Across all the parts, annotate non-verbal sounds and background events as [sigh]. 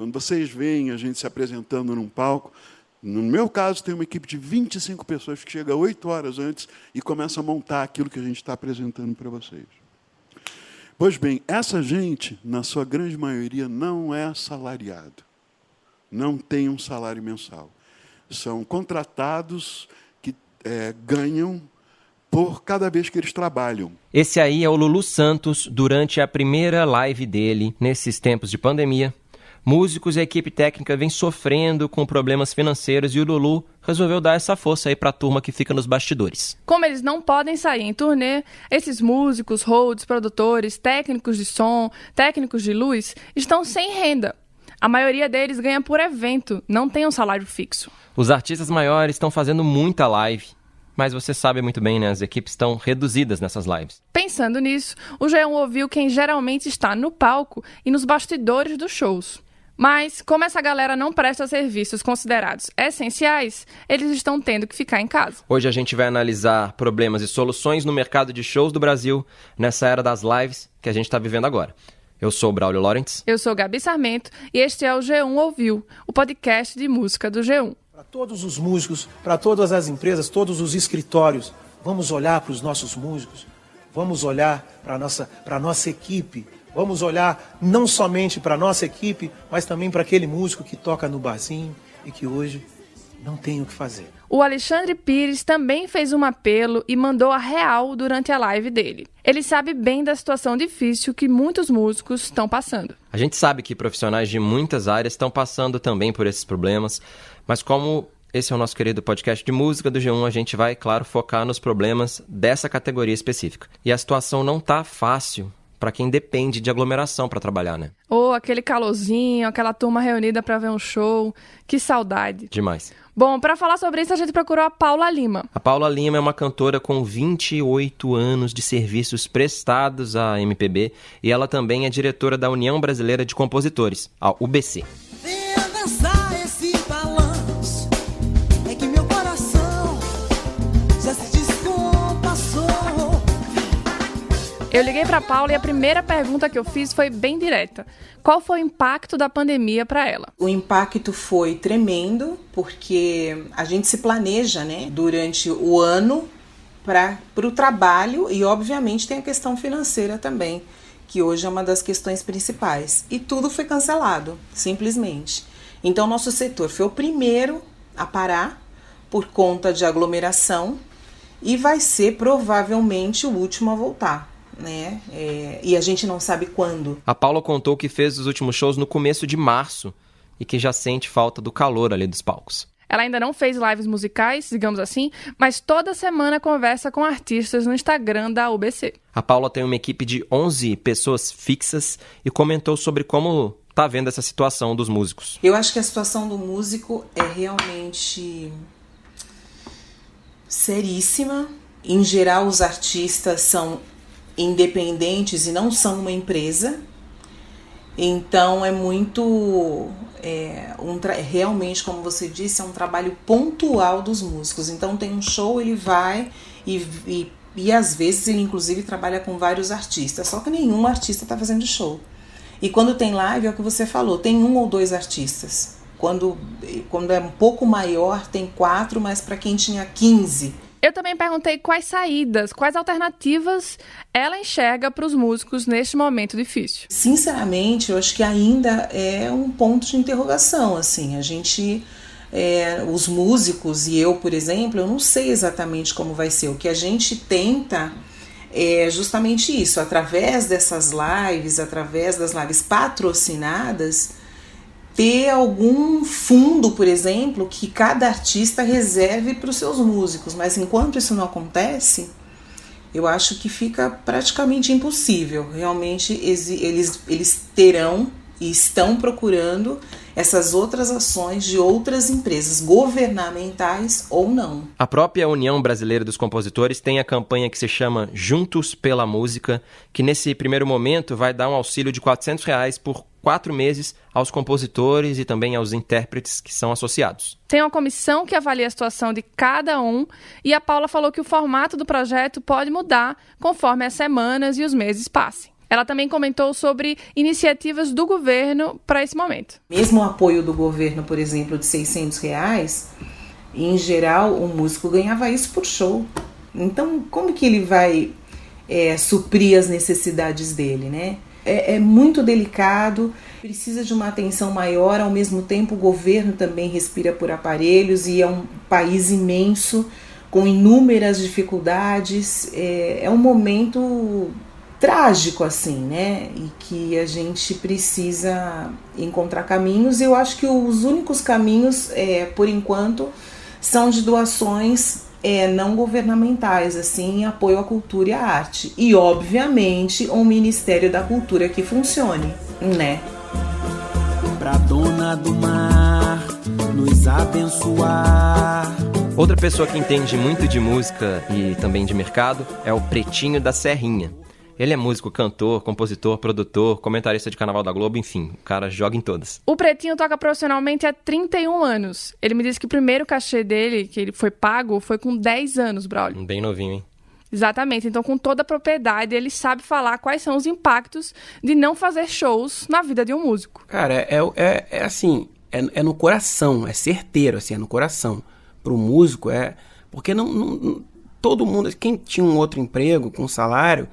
Quando vocês veem a gente se apresentando num palco, no meu caso, tem uma equipe de 25 pessoas que chega oito horas antes e começa a montar aquilo que a gente está apresentando para vocês. Pois bem, essa gente, na sua grande maioria, não é assalariado. Não tem um salário mensal. São contratados que é, ganham por cada vez que eles trabalham. Esse aí é o Lulu Santos durante a primeira live dele nesses tempos de pandemia músicos e a equipe técnica vêm sofrendo com problemas financeiros e o Lulu resolveu dar essa força aí para a turma que fica nos bastidores. Como eles não podem sair em turnê, esses músicos, holds, produtores, técnicos de som, técnicos de luz estão sem renda. A maioria deles ganha por evento, não tem um salário fixo. Os artistas maiores estão fazendo muita live mas você sabe muito bem, né? As equipes estão reduzidas nessas lives. Pensando nisso, o G1 ouviu quem geralmente está no palco e nos bastidores dos shows. Mas, como essa galera não presta serviços considerados essenciais, eles estão tendo que ficar em casa. Hoje a gente vai analisar problemas e soluções no mercado de shows do Brasil nessa era das lives que a gente está vivendo agora. Eu sou o Braulio Lawrence. Eu sou Gabi Sarmento e este é o G1 Ouviu, o podcast de música do G1. Para todos os músicos, para todas as empresas, todos os escritórios, vamos olhar para os nossos músicos, vamos olhar para a nossa, para a nossa equipe Vamos olhar não somente para a nossa equipe, mas também para aquele músico que toca no barzinho e que hoje não tem o que fazer. O Alexandre Pires também fez um apelo e mandou a real durante a live dele. Ele sabe bem da situação difícil que muitos músicos estão passando. A gente sabe que profissionais de muitas áreas estão passando também por esses problemas, mas como esse é o nosso querido podcast de música do G1, a gente vai, claro, focar nos problemas dessa categoria específica. E a situação não tá fácil para quem depende de aglomeração para trabalhar, né? Ou oh, aquele calorzinho, aquela turma reunida para ver um show. Que saudade. Demais. Bom, para falar sobre isso, a gente procurou a Paula Lima. A Paula Lima é uma cantora com 28 anos de serviços prestados à MPB e ela também é diretora da União Brasileira de Compositores, a UBC. Eu liguei para Paula e a primeira pergunta que eu fiz foi bem direta. Qual foi o impacto da pandemia para ela? O impacto foi tremendo, porque a gente se planeja, né, durante o ano para o trabalho e, obviamente, tem a questão financeira também, que hoje é uma das questões principais. E tudo foi cancelado, simplesmente. Então, nosso setor foi o primeiro a parar por conta de aglomeração e vai ser provavelmente o último a voltar né? É, e a gente não sabe quando. A Paula contou que fez os últimos shows no começo de março e que já sente falta do calor ali dos palcos. Ela ainda não fez lives musicais, digamos assim, mas toda semana conversa com artistas no Instagram da UBC. A Paula tem uma equipe de 11 pessoas fixas e comentou sobre como tá vendo essa situação dos músicos. Eu acho que a situação do músico é realmente seríssima. Em geral, os artistas são independentes e não são uma empresa. Então é muito é, um realmente, como você disse, é um trabalho pontual dos músicos. Então tem um show, ele vai e, e, e às vezes ele inclusive trabalha com vários artistas, só que nenhum artista está fazendo show. E quando tem live, é o que você falou, tem um ou dois artistas. Quando, quando é um pouco maior, tem quatro, mas para quem tinha 15 eu também perguntei quais saídas, quais alternativas ela enxerga para os músicos neste momento difícil. Sinceramente, eu acho que ainda é um ponto de interrogação. Assim, a gente, é, os músicos e eu, por exemplo, eu não sei exatamente como vai ser. O que a gente tenta é justamente isso, através dessas lives, através das lives patrocinadas ter algum fundo, por exemplo, que cada artista reserve para os seus músicos, mas enquanto isso não acontece, eu acho que fica praticamente impossível. Realmente eles, eles terão e estão procurando essas outras ações de outras empresas, governamentais ou não. A própria União Brasileira dos Compositores tem a campanha que se chama Juntos pela Música, que nesse primeiro momento vai dar um auxílio de 400 reais por quatro meses aos compositores e também aos intérpretes que são associados. Tem uma comissão que avalia a situação de cada um e a Paula falou que o formato do projeto pode mudar conforme as semanas e os meses passem. Ela também comentou sobre iniciativas do governo para esse momento. Mesmo o apoio do governo, por exemplo, de 600 reais, em geral o músico ganhava isso por show. Então, como que ele vai é, suprir as necessidades dele, né? É, é, muito delicado, precisa de uma atenção maior. Ao mesmo tempo, o governo também respira por aparelhos e é um país imenso com inúmeras dificuldades. É, é um momento trágico assim, né? E que a gente precisa encontrar caminhos. E eu acho que os únicos caminhos, é, por enquanto, são de doações é, não governamentais, assim, em apoio à cultura e à arte. E, obviamente, um Ministério da Cultura que funcione, né? Pra dona do mar nos abençoar. Outra pessoa que entende muito de música e também de mercado é o Pretinho da Serrinha. Ele é músico, cantor, compositor, produtor, comentarista de Carnaval da Globo, enfim, o cara joga em todas. O Pretinho toca profissionalmente há 31 anos. Ele me disse que o primeiro cachê dele, que ele foi pago, foi com 10 anos, Braulio. Bem novinho, hein? Exatamente. Então, com toda a propriedade, ele sabe falar quais são os impactos de não fazer shows na vida de um músico. Cara, é, é, é assim, é, é no coração, é certeiro, assim, é no coração. Para o músico, é. Porque não, não, todo mundo. Quem tinha um outro emprego com salário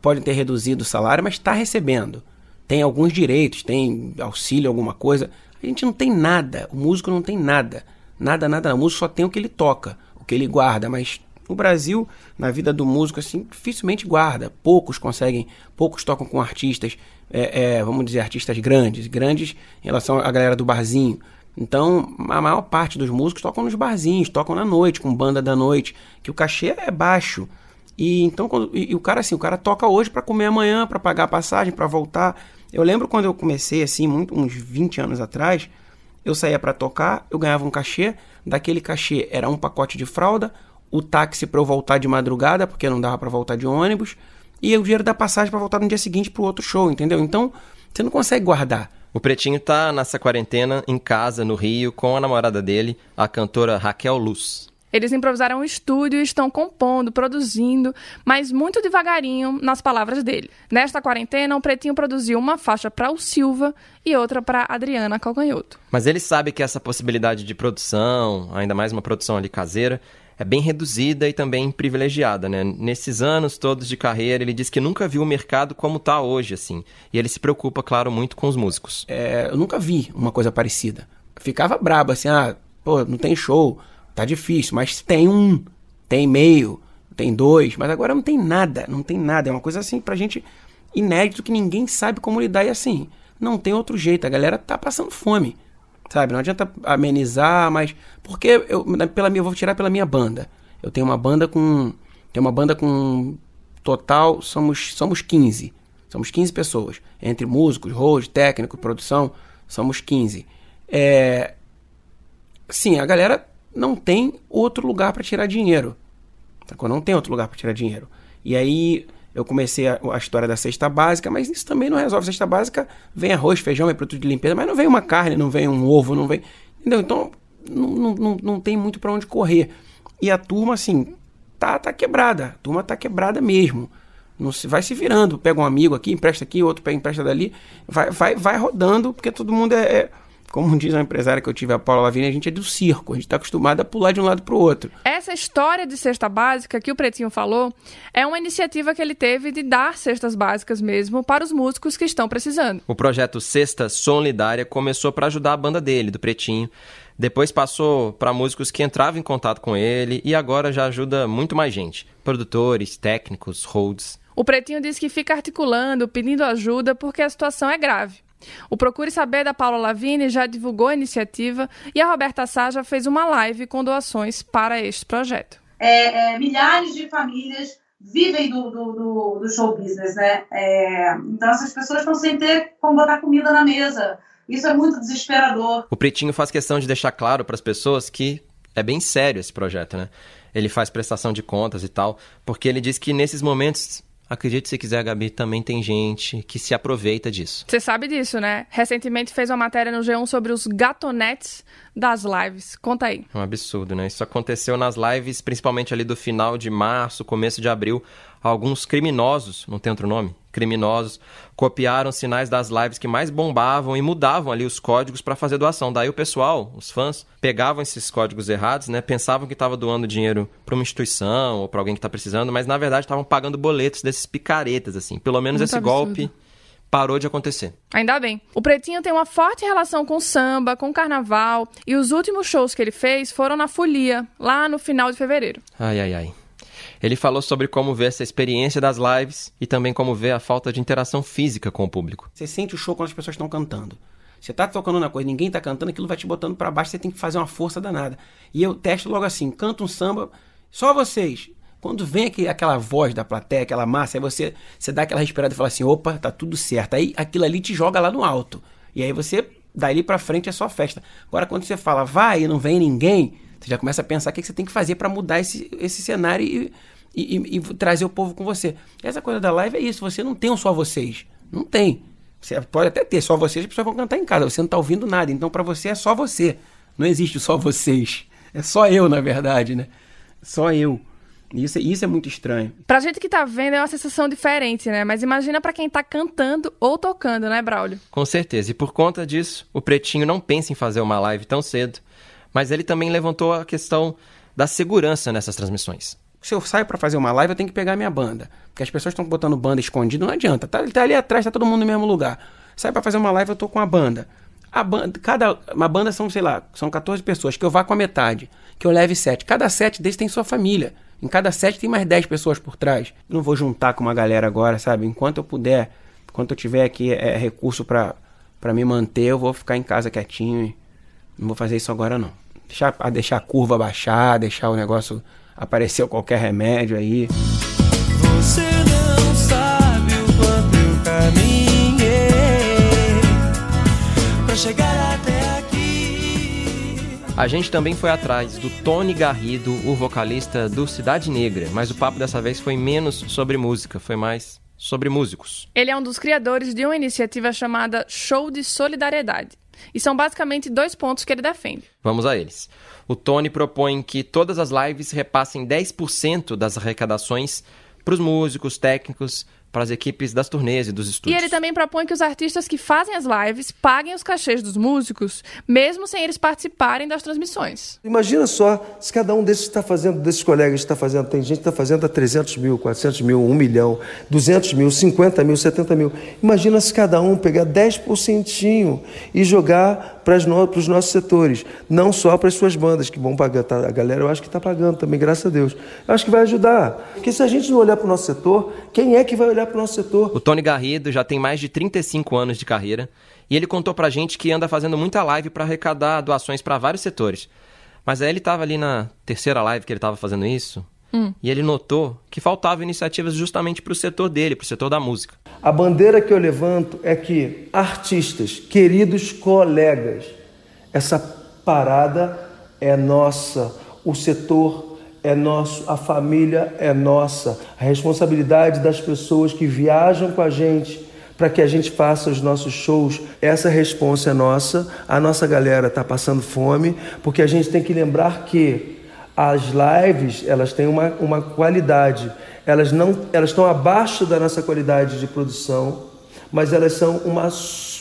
pode ter reduzido o salário, mas está recebendo. Tem alguns direitos, tem auxílio, alguma coisa. A gente não tem nada. O músico não tem nada. Nada, nada. O músico só tem o que ele toca, o que ele guarda. Mas no Brasil, na vida do músico, assim, dificilmente guarda. Poucos conseguem, poucos tocam com artistas, é, é, vamos dizer, artistas grandes. Grandes em relação à galera do barzinho. Então, a maior parte dos músicos tocam nos barzinhos, tocam na noite, com banda da noite, que o cachê é baixo. E então quando, e, e o cara assim, o cara toca hoje para comer amanhã, para pagar a passagem, para voltar. Eu lembro quando eu comecei assim, muito, uns 20 anos atrás, eu saía para tocar, eu ganhava um cachê, daquele cachê era um pacote de fralda, o táxi para eu voltar de madrugada, porque não dava para voltar de ônibus, e o dinheiro da passagem para voltar no dia seguinte pro outro show, entendeu? Então, você não consegue guardar. O Pretinho tá nessa quarentena em casa, no Rio, com a namorada dele, a cantora Raquel Luz. Eles improvisaram um estúdio e estão compondo, produzindo, mas muito devagarinho nas palavras dele. Nesta quarentena, o Pretinho produziu uma faixa para o Silva e outra para Adriana Calcanhoto. Mas ele sabe que essa possibilidade de produção, ainda mais uma produção ali caseira, é bem reduzida e também privilegiada, né? Nesses anos todos de carreira, ele diz que nunca viu o mercado como está hoje, assim. E ele se preocupa, claro, muito com os músicos. É, eu nunca vi uma coisa parecida. Ficava brabo, assim, ah, pô, não tem show Tá difícil, mas tem um, tem meio, tem dois, mas agora não tem nada, não tem nada. É uma coisa assim pra gente inédito que ninguém sabe como lidar e assim. Não tem outro jeito, a galera tá passando fome. Sabe? Não adianta amenizar, mas. Porque eu, pela minha, eu vou tirar pela minha banda. Eu tenho uma banda com. Tem uma banda com. Total, somos, somos 15. Somos 15 pessoas. Entre músicos, host, técnico, produção, somos 15. É. Sim, a galera não tem outro lugar para tirar dinheiro. Não tem outro lugar para tirar dinheiro. E aí eu comecei a, a, história da cesta básica, mas isso também não resolve. Cesta básica vem arroz, feijão, vem produto de limpeza, mas não vem uma carne, não vem um ovo, não vem. Entendeu? Então não, não, não tem muito para onde correr. E a turma, assim, tá, tá quebrada. A turma tá quebrada mesmo. Não se, vai se virando. Pega um amigo aqui, empresta aqui, outro pega, empresta dali. Vai, vai, vai rodando, porque todo mundo é, é como diz uma empresária que eu tive, a Paula Lavigne, a gente é do circo, a gente está acostumado a pular de um lado para o outro. Essa história de cesta básica que o Pretinho falou é uma iniciativa que ele teve de dar cestas básicas mesmo para os músicos que estão precisando. O projeto Cesta Solidária começou para ajudar a banda dele, do Pretinho. Depois passou para músicos que entravam em contato com ele e agora já ajuda muito mais gente. Produtores, técnicos, holds. O Pretinho diz que fica articulando, pedindo ajuda porque a situação é grave. O Procure Saber da Paula Lavigne já divulgou a iniciativa e a Roberta Sá já fez uma live com doações para este projeto. É, é, milhares de famílias vivem do, do, do, do show business, né? É, então essas pessoas estão sem ter como botar comida na mesa. Isso é muito desesperador. O Pretinho faz questão de deixar claro para as pessoas que é bem sério esse projeto, né? Ele faz prestação de contas e tal, porque ele diz que nesses momentos Acredite se quiser, Gabi, também tem gente que se aproveita disso. Você sabe disso, né? Recentemente fez uma matéria no G1 sobre os gatonetes das lives. Conta aí. É um absurdo, né? Isso aconteceu nas lives, principalmente ali do final de março, começo de abril. Alguns criminosos, não tem outro nome, criminosos copiaram sinais das lives que mais bombavam e mudavam ali os códigos para fazer doação. Daí o pessoal, os fãs, pegavam esses códigos errados, né? Pensavam que estava doando dinheiro para uma instituição ou para alguém que está precisando, mas na verdade estavam pagando boletos desses picaretas, assim. Pelo menos Muito esse absurdo. golpe parou de acontecer. Ainda bem. O Pretinho tem uma forte relação com samba, com carnaval, e os últimos shows que ele fez foram na Folia, lá no final de fevereiro. Ai, ai, ai. Ele falou sobre como vê essa experiência das lives e também como vê a falta de interação física com o público. Você sente o show quando as pessoas estão cantando. Você tá tocando na coisa, ninguém tá cantando, aquilo vai te botando pra baixo, você tem que fazer uma força danada. E eu testo logo assim, canto um samba, só vocês. Quando vem aquele, aquela voz da plateia, aquela massa, aí você, você dá aquela respirada e fala assim, opa, tá tudo certo. Aí aquilo ali te joga lá no alto. E aí você, dali pra frente é só festa. Agora quando você fala, vai e não vem ninguém, você já começa a pensar o que você tem que fazer pra mudar esse, esse cenário e, e, e- e trazer o povo com você. Essa coisa da live é isso, você não tem um só vocês. Não tem. Você pode até ter só vocês, as pessoas vão cantar em casa, você não tá ouvindo nada. Então pra você é só você. Não existe só vocês. É só eu, na verdade, né? Só eu. Isso, isso é muito estranho. Pra gente que tá vendo é uma sensação diferente, né? Mas imagina pra quem tá cantando ou tocando, né, Braulio? Com certeza. E por conta disso, o Pretinho não pensa em fazer uma live tão cedo, mas ele também levantou a questão da segurança nessas transmissões. Se eu saio pra fazer uma live, eu tenho que pegar minha banda. Porque as pessoas estão botando banda escondida, não adianta. Tá, tá ali atrás, tá todo mundo no mesmo lugar. Sai pra fazer uma live, eu tô com a banda. A banda, cada uma banda são, sei lá, são 14 pessoas, que eu vá com a metade, que eu leve sete. Cada sete desses tem sua família. Em cada sete tem mais 10 pessoas por trás. Eu não vou juntar com uma galera agora, sabe? Enquanto eu puder, enquanto eu tiver aqui é, recurso pra pra me manter, eu vou ficar em casa quietinho e não vou fazer isso agora não. Deixar, a deixar a curva baixar, deixar o negócio aparecer qualquer remédio aí. Você não sabe o quanto eu caminhei pra chegar até aqui. A gente também foi atrás do Tony Garrido, o vocalista do Cidade Negra, mas o papo dessa vez foi menos sobre música, foi mais sobre músicos. Ele é um dos criadores de uma iniciativa chamada Show de Solidariedade. E são basicamente dois pontos que ele defende. Vamos a eles. O Tony propõe que todas as lives repassem 10% das arrecadações para os músicos, técnicos, para as equipes das turnês e dos E estúdios. ele também propõe que os artistas que fazem as lives paguem os cachês dos músicos, mesmo sem eles participarem das transmissões. Imagina só se cada um desses está fazendo, desses colegas está fazendo, tem gente que está fazendo a 300 mil, 400 mil, 1 milhão, 200 mil, 50 mil, 70 mil. Imagina se cada um pegar 10% e jogar para os nossos setores, não só para as suas bandas, que vão pagar. tá? A galera eu acho que está pagando também, graças a Deus. Eu acho que vai ajudar. Porque se a gente não olhar para o nosso setor, quem é que vai olhar para o nosso setor? O Tony Garrido já tem mais de 35 anos de carreira e ele contou pra gente que anda fazendo muita live para arrecadar doações para vários setores. Mas aí ele tava ali na terceira live que ele tava fazendo isso e ele notou que faltavam iniciativas justamente para o setor dele, para o setor da música. A bandeira que eu levanto é que artistas, queridos colegas, essa parada é nossa, o setor é nosso, a família é nossa, a responsabilidade das pessoas que viajam com a gente para que a gente faça os nossos shows, essa responsa é nossa. A nossa galera está passando fome, porque a gente tem que lembrar que as lives elas têm uma, uma qualidade elas não elas estão abaixo da nossa qualidade de produção mas elas são uma,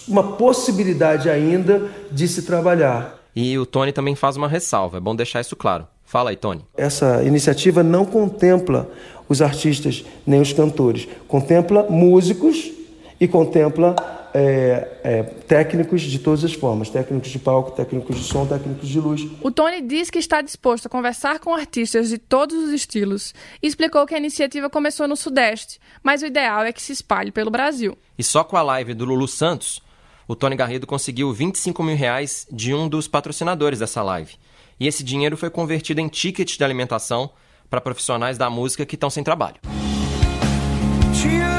uma possibilidade ainda de se trabalhar E o Tony também faz uma ressalva, é bom deixar isso claro. Fala aí, Tony. essa iniciativa não contempla os artistas nem os cantores contempla músicos e contempla é, é, técnicos de todas as formas técnicos de palco técnicos de som técnicos de luz O Tony diz que está disposto a conversar com artistas de todos os estilos e explicou que a iniciativa começou no Sudeste, mas o ideal é que se espalhe pelo Brasil. E só com a live do Lulu Santos, o Tony Garrido conseguiu 25 mil reais de um dos patrocinadores dessa live. E esse dinheiro foi convertido em tickets de alimentação para profissionais da música que estão sem trabalho. E.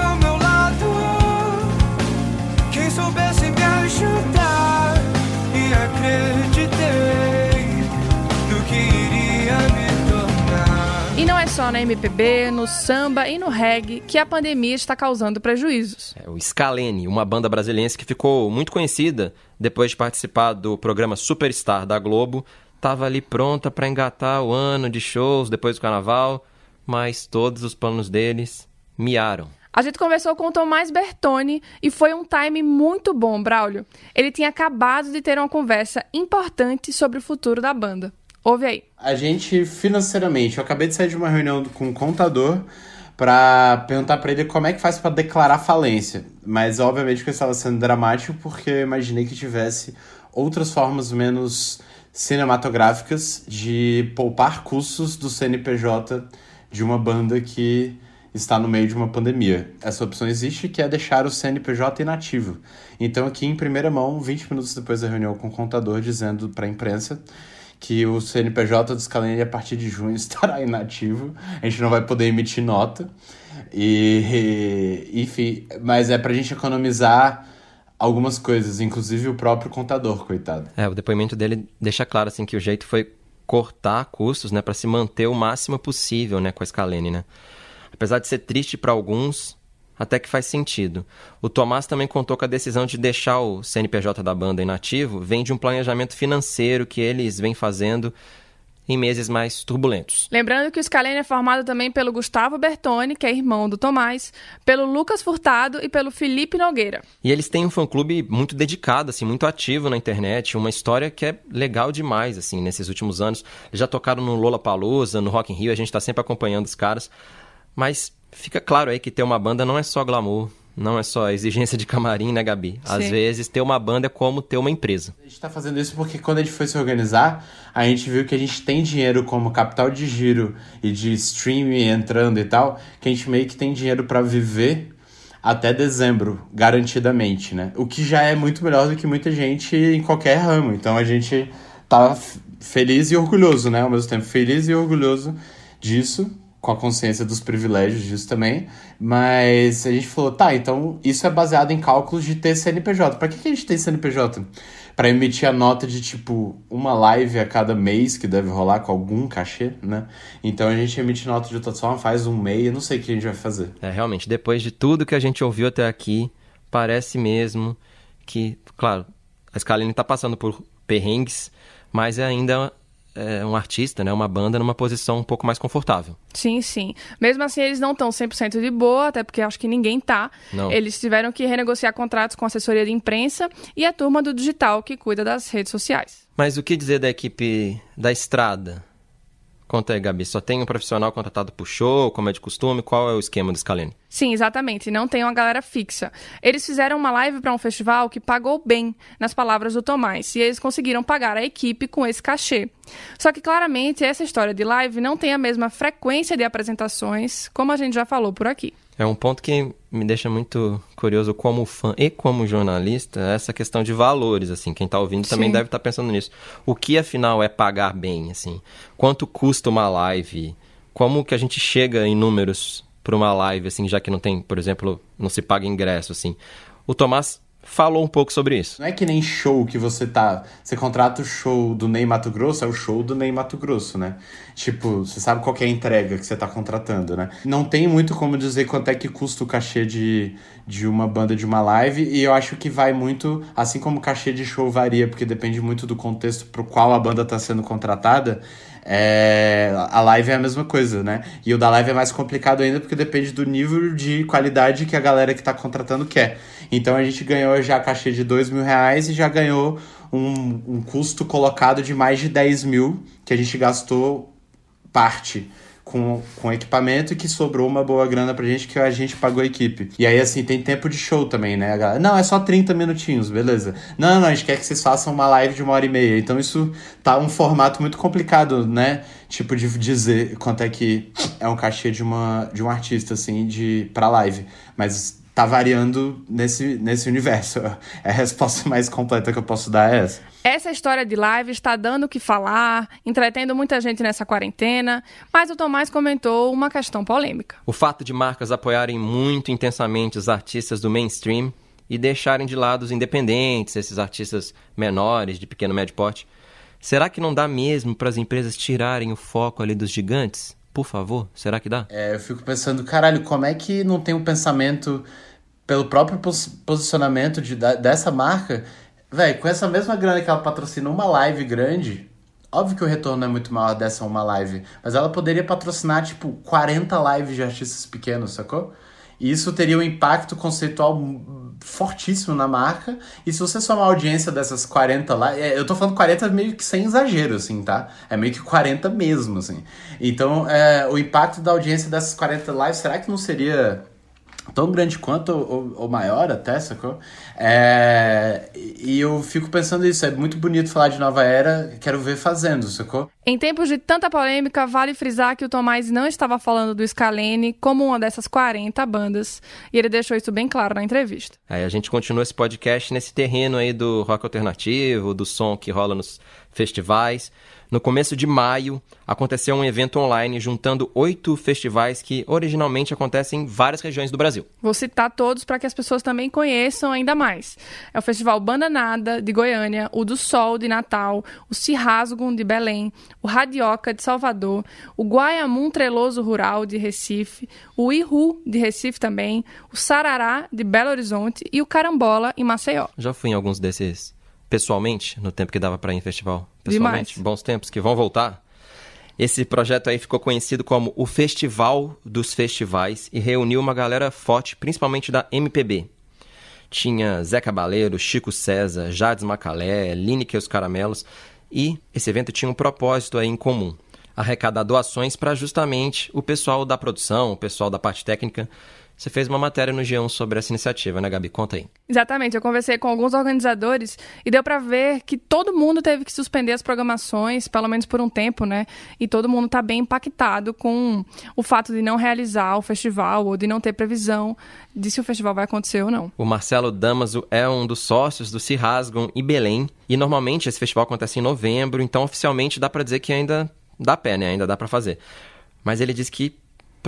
E não é só na MPB, no samba e no reggae que a pandemia está causando prejuízos. É o Scalene, uma banda brasileira que ficou muito conhecida depois de participar do programa Superstar da Globo. Estava ali pronta para engatar o ano de shows depois do carnaval, mas todos os planos deles miaram. A gente conversou com o Tomás Bertoni e foi um time muito bom, Braulio. Ele tinha acabado de ter uma conversa importante sobre o futuro da banda. Ouve aí. A gente, financeiramente, eu acabei de sair de uma reunião com um contador para perguntar para ele como é que faz para declarar falência. Mas, obviamente, que eu estava sendo dramático porque eu imaginei que tivesse outras formas menos cinematográficas de poupar custos do CNPJ de uma banda que está no meio de uma pandemia. Essa opção existe, que é deixar o CNPJ inativo. Então, aqui em primeira mão, 20 minutos depois da reunião com o contador, dizendo para a imprensa que o CNPJ do Scalene, a partir de junho, [laughs] estará inativo. A gente não vai poder emitir nota. E, enfim, mas é para a gente economizar algumas coisas, inclusive o próprio contador, coitado. É, o depoimento dele deixa claro assim que o jeito foi cortar custos, né, para se manter o máximo possível, né, com a Scalene, né? Apesar de ser triste para alguns, até que faz sentido. O Tomás também contou que a decisão de deixar o CNPJ da banda inativo vem de um planejamento financeiro que eles vêm fazendo em meses mais turbulentos. Lembrando que o Scalene é formado também pelo Gustavo Bertoni, que é irmão do Tomás, pelo Lucas Furtado e pelo Felipe Nogueira. E eles têm um fã-clube muito dedicado, assim, muito ativo na internet, uma história que é legal demais, assim, nesses últimos anos. Já tocaram no Lollapalooza, no Rock in Rio, a gente está sempre acompanhando os caras. Mas fica claro aí que ter uma banda não é só glamour, não é só exigência de camarim, né, Gabi? Às Sim. vezes ter uma banda é como ter uma empresa. A gente tá fazendo isso porque quando a gente foi se organizar, a gente viu que a gente tem dinheiro como capital de giro e de streaming entrando e tal, que a gente meio que tem dinheiro para viver até dezembro, garantidamente, né? O que já é muito melhor do que muita gente em qualquer ramo. Então a gente tá feliz e orgulhoso, né? Ao mesmo tempo, feliz e orgulhoso disso, com a consciência dos privilégios disso também. Mas a gente falou, tá, então isso é baseado em cálculos de ter CNPJ. Pra que, que a gente tem CNPJ? Pra emitir a nota de tipo uma live a cada mês que deve rolar com algum cachê, né? Então a gente emite nota de rotação, faz um mês, não sei o que a gente vai fazer. É, realmente, depois de tudo que a gente ouviu até aqui, parece mesmo que, claro, a Scalene está passando por perrengues, mas ainda é, um artista, né, uma banda numa posição um pouco mais confortável. Sim, sim. Mesmo assim, eles não estão 100% de boa, até porque acho que ninguém tá. Não. Eles tiveram que renegociar contratos com a assessoria de imprensa e a turma do digital que cuida das redes sociais. Mas o que dizer da equipe da estrada? Conta aí, Gabi. Só tem um profissional contratado por show, como é de costume? Qual é o esquema do Scalene? Sim, exatamente. Não tem uma galera fixa. Eles fizeram uma live para um festival que pagou bem, nas palavras do Tomás, e eles conseguiram pagar a equipe com esse cachê. Só que claramente essa história de live não tem a mesma frequência de apresentações, como a gente já falou por aqui. É um ponto que me deixa muito curioso como fã e como jornalista, essa questão de valores, assim. Quem tá ouvindo também Sim. deve estar pensando nisso. O que afinal é pagar bem, assim? Quanto custa uma live? Como que a gente chega em números para uma live, assim, já que não tem, por exemplo, não se paga ingresso, assim? O Tomás falou um pouco sobre isso. Não é que nem show que você tá. Você contrata o show do Ney Mato Grosso, é o show do Ney Mato Grosso, né? Tipo, você sabe qual é a entrega que você tá contratando, né? Não tem muito como dizer quanto é que custa o cachê de, de uma banda de uma live, e eu acho que vai muito, assim como o cachê de show varia, porque depende muito do contexto pro qual a banda tá sendo contratada. É, a live é a mesma coisa, né? E o da live é mais complicado ainda porque depende do nível de qualidade que a galera que tá contratando quer. Então a gente ganhou já a cachê de dois mil reais e já ganhou um, um custo colocado de mais de 10 mil que a gente gastou parte com, com equipamento e que sobrou uma boa grana pra gente que a gente pagou a equipe. E aí, assim, tem tempo de show também, né? Galera, não, é só 30 minutinhos, beleza. Não, não, a gente quer que vocês façam uma live de uma hora e meia. Então isso tá um formato muito complicado, né? Tipo, de dizer quanto é que é um cachê de, uma, de um artista, assim, de, pra live. Mas tá variando nesse, nesse universo. [laughs] É a resposta mais completa que eu posso dar é essa. Essa história de live está dando o que falar, entretendo muita gente nessa quarentena, mas o Tomás comentou uma questão polêmica. O fato de marcas apoiarem muito intensamente os artistas do mainstream e deixarem de lado os independentes, esses artistas menores, de pequeno e médio porte, será que não dá mesmo para as empresas tirarem o foco ali dos gigantes? Por favor, será que dá? É, eu fico pensando, caralho, como é que não tem um pensamento pelo próprio pos posicionamento de, da, dessa marca? Véi, com essa mesma grana que ela patrocina uma live grande, óbvio que o retorno é muito maior dessa uma live, mas ela poderia patrocinar, tipo, 40 lives de artistas pequenos, sacou? E isso teria um impacto conceitual fortíssimo na marca. E se você somar a audiência dessas 40 lá, é, eu tô falando 40 meio que sem exagero, assim, tá? É meio que 40 mesmo, assim. Então, é, o impacto da audiência dessas 40 lives, será que não seria tão grande quanto ou, ou maior até, sacou? É, e eu fico pensando isso, é muito bonito falar de nova era, quero ver fazendo, sacou? Em tempos de tanta polêmica, vale frisar que o Tomás não estava falando do Scalene como uma dessas 40 bandas, e ele deixou isso bem claro na entrevista. Aí a gente continua esse podcast nesse terreno aí do rock alternativo, do som que rola nos festivais. No começo de maio, aconteceu um evento online juntando oito festivais que originalmente acontecem em várias regiões do Brasil. Vou citar todos para que as pessoas também conheçam ainda mais. É o Festival Bandanada, de Goiânia, o do Sol, de Natal, o Cirrasgo, de Belém, o Radioca, de Salvador, o Guaiamum Treloso Rural, de Recife, o Ihu, de Recife também, o Sarará, de Belo Horizonte e o Carambola, em Maceió. Já fui em alguns desses pessoalmente, no tempo que dava para ir em festival. Pessoalmente, Demais. bons tempos que vão voltar. Esse projeto aí ficou conhecido como o Festival dos Festivais e reuniu uma galera forte, principalmente da MPB. Tinha Zé Cabaleiro, Chico César, Jades Macalé, Lineker e os Caramelos. E esse evento tinha um propósito aí em comum. Arrecadar doações para justamente o pessoal da produção, o pessoal da parte técnica. Você fez uma matéria no G1 sobre essa iniciativa, né, Gabi? Conta aí. Exatamente, eu conversei com alguns organizadores e deu para ver que todo mundo teve que suspender as programações, pelo menos por um tempo, né? E todo mundo está bem impactado com o fato de não realizar o festival ou de não ter previsão de se o festival vai acontecer ou não. O Marcelo Damaso é um dos sócios do Cirrasgam e Belém. E normalmente esse festival acontece em novembro, então oficialmente dá para dizer que ainda dá pé, né? Ainda dá para fazer. Mas ele diz que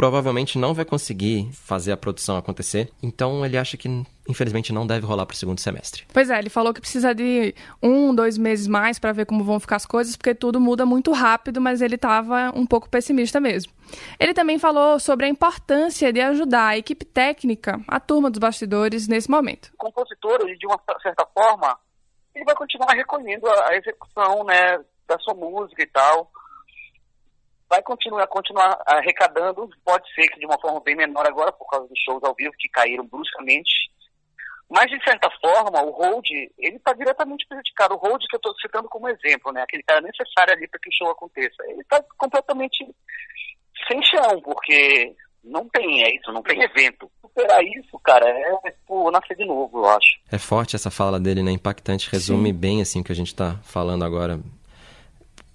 provavelmente não vai conseguir fazer a produção acontecer. Então ele acha que, infelizmente, não deve rolar para o segundo semestre. Pois é, ele falou que precisa de um, dois meses mais para ver como vão ficar as coisas, porque tudo muda muito rápido, mas ele estava um pouco pessimista mesmo. Ele também falou sobre a importância de ajudar a equipe técnica, a turma dos bastidores, nesse momento. O compositor, ele, de uma certa forma, ele vai continuar recolhendo a, a execução né, da sua música e tal vai continuar, continuar arrecadando, pode ser que de uma forma bem menor agora, por causa dos shows ao vivo que caíram bruscamente. Mas, de certa forma, o hold, ele está diretamente prejudicado. O hold que eu estou citando como exemplo, né? Aquele cara necessário ali para que o show aconteça. Ele está completamente sem chão, porque não tem é isso, não tem evento. Superar isso, cara, é tipo, nascer de novo, eu acho. É forte essa fala dele, né? Impactante, resume Sim. bem assim o que a gente está falando agora.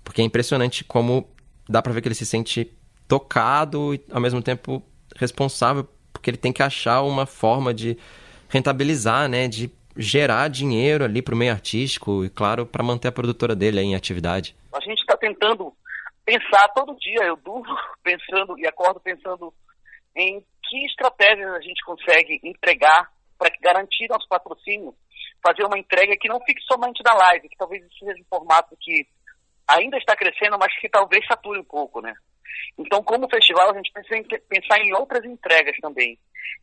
Porque é impressionante como dá pra ver que ele se sente tocado e ao mesmo tempo responsável, porque ele tem que achar uma forma de rentabilizar, né, de gerar dinheiro ali pro meio artístico e claro, para manter a produtora dele em atividade. A gente está tentando pensar todo dia, eu durmo [laughs] pensando e acordo pensando em que estratégias a gente consegue entregar para garantir nosso patrocínio, fazer uma entrega que não fique somente na live, que talvez seja um formato que ainda está crescendo, mas que talvez sature um pouco, né? Então, como festival, a gente em pensar em outras entregas também.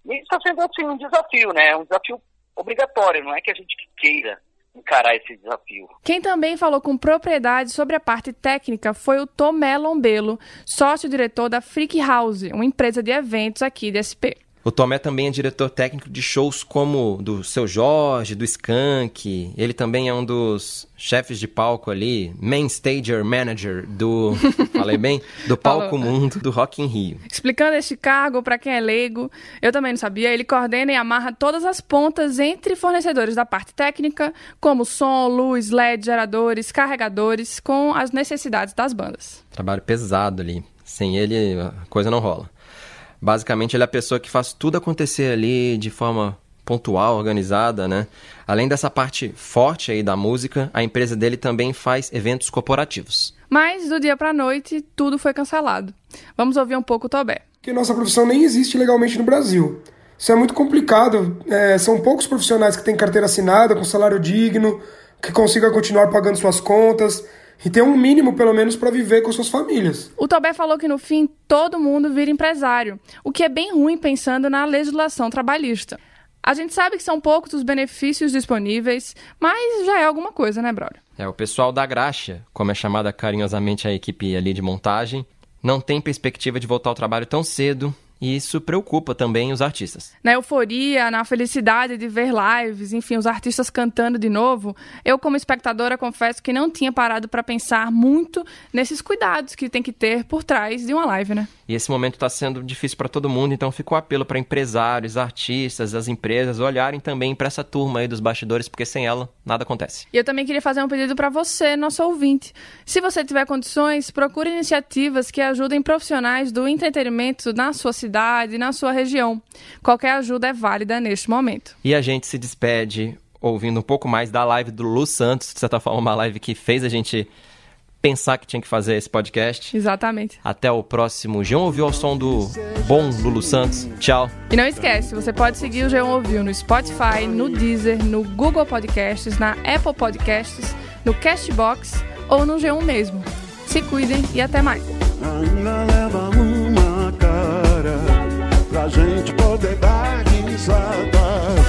E isso está sendo assim, um desafio, né? Um desafio obrigatório, não é que a gente queira encarar esse desafio. Quem também falou com propriedade sobre a parte técnica foi o Tomé Lombelo, sócio-diretor da Freak House, uma empresa de eventos aqui de SP. O Tomé também é diretor técnico de shows como do Seu Jorge, do Skank. Ele também é um dos chefes de palco ali, main stager manager do, [laughs] falei bem, do palco mundo do Rock in Rio. Explicando este cargo para quem é leigo, eu também não sabia, ele coordena e amarra todas as pontas entre fornecedores da parte técnica, como som, luz, LED, geradores, carregadores, com as necessidades das bandas. Trabalho pesado ali. Sem ele, a coisa não rola. Basicamente, ele é a pessoa que faz tudo acontecer ali de forma pontual, organizada, né? Além dessa parte forte aí da música, a empresa dele também faz eventos corporativos. Mas do dia para noite, tudo foi cancelado. Vamos ouvir um pouco o Tobé. Que nossa profissão nem existe legalmente no Brasil. Isso é muito complicado. É, são poucos profissionais que têm carteira assinada, com salário digno, que consigam continuar pagando suas contas e ter um mínimo, pelo menos, para viver com suas famílias. O Tobé falou que no fim todo mundo vira empresário, o que é bem ruim pensando na legislação trabalhista. A gente sabe que são poucos os benefícios disponíveis, mas já é alguma coisa, né, brother? É, o pessoal da graxa, como é chamada carinhosamente a equipe ali de montagem, não tem perspectiva de voltar ao trabalho tão cedo E isso preocupa também os artistas. Na euforia, na felicidade de ver lives, enfim, os artistas cantando de novo, eu, como espectadora, confesso que não tinha parado para pensar muito nesses cuidados que tem que ter por trás de uma live, né? E esse momento está sendo difícil para todo mundo, então fica o apelo para empresários, artistas, as empresas olharem também para essa turma aí dos bastidores, porque sem ela nada acontece. E eu também queria fazer um pedido para você, nosso ouvinte. Se você tiver condições, procure iniciativas que ajudem profissionais do entretenimento na sua cidade, na sua região. Qualquer ajuda é válida neste momento. E a gente se despede ouvindo um pouco mais da live do Lu Santos, de certa forma, uma live que fez a gente pensar que tinha que fazer esse podcast. Exatamente. Até o próximo João ouviu ao som do bom Lulu Santos. Tchau. E não esquece, você pode seguir o G1 Ouviu no Spotify, no Deezer, no Google Podcasts, na Apple Podcasts, no Castbox ou no G1 mesmo. Se cuidem e até mais. Ainda leva uma cara pra gente poder dar risada.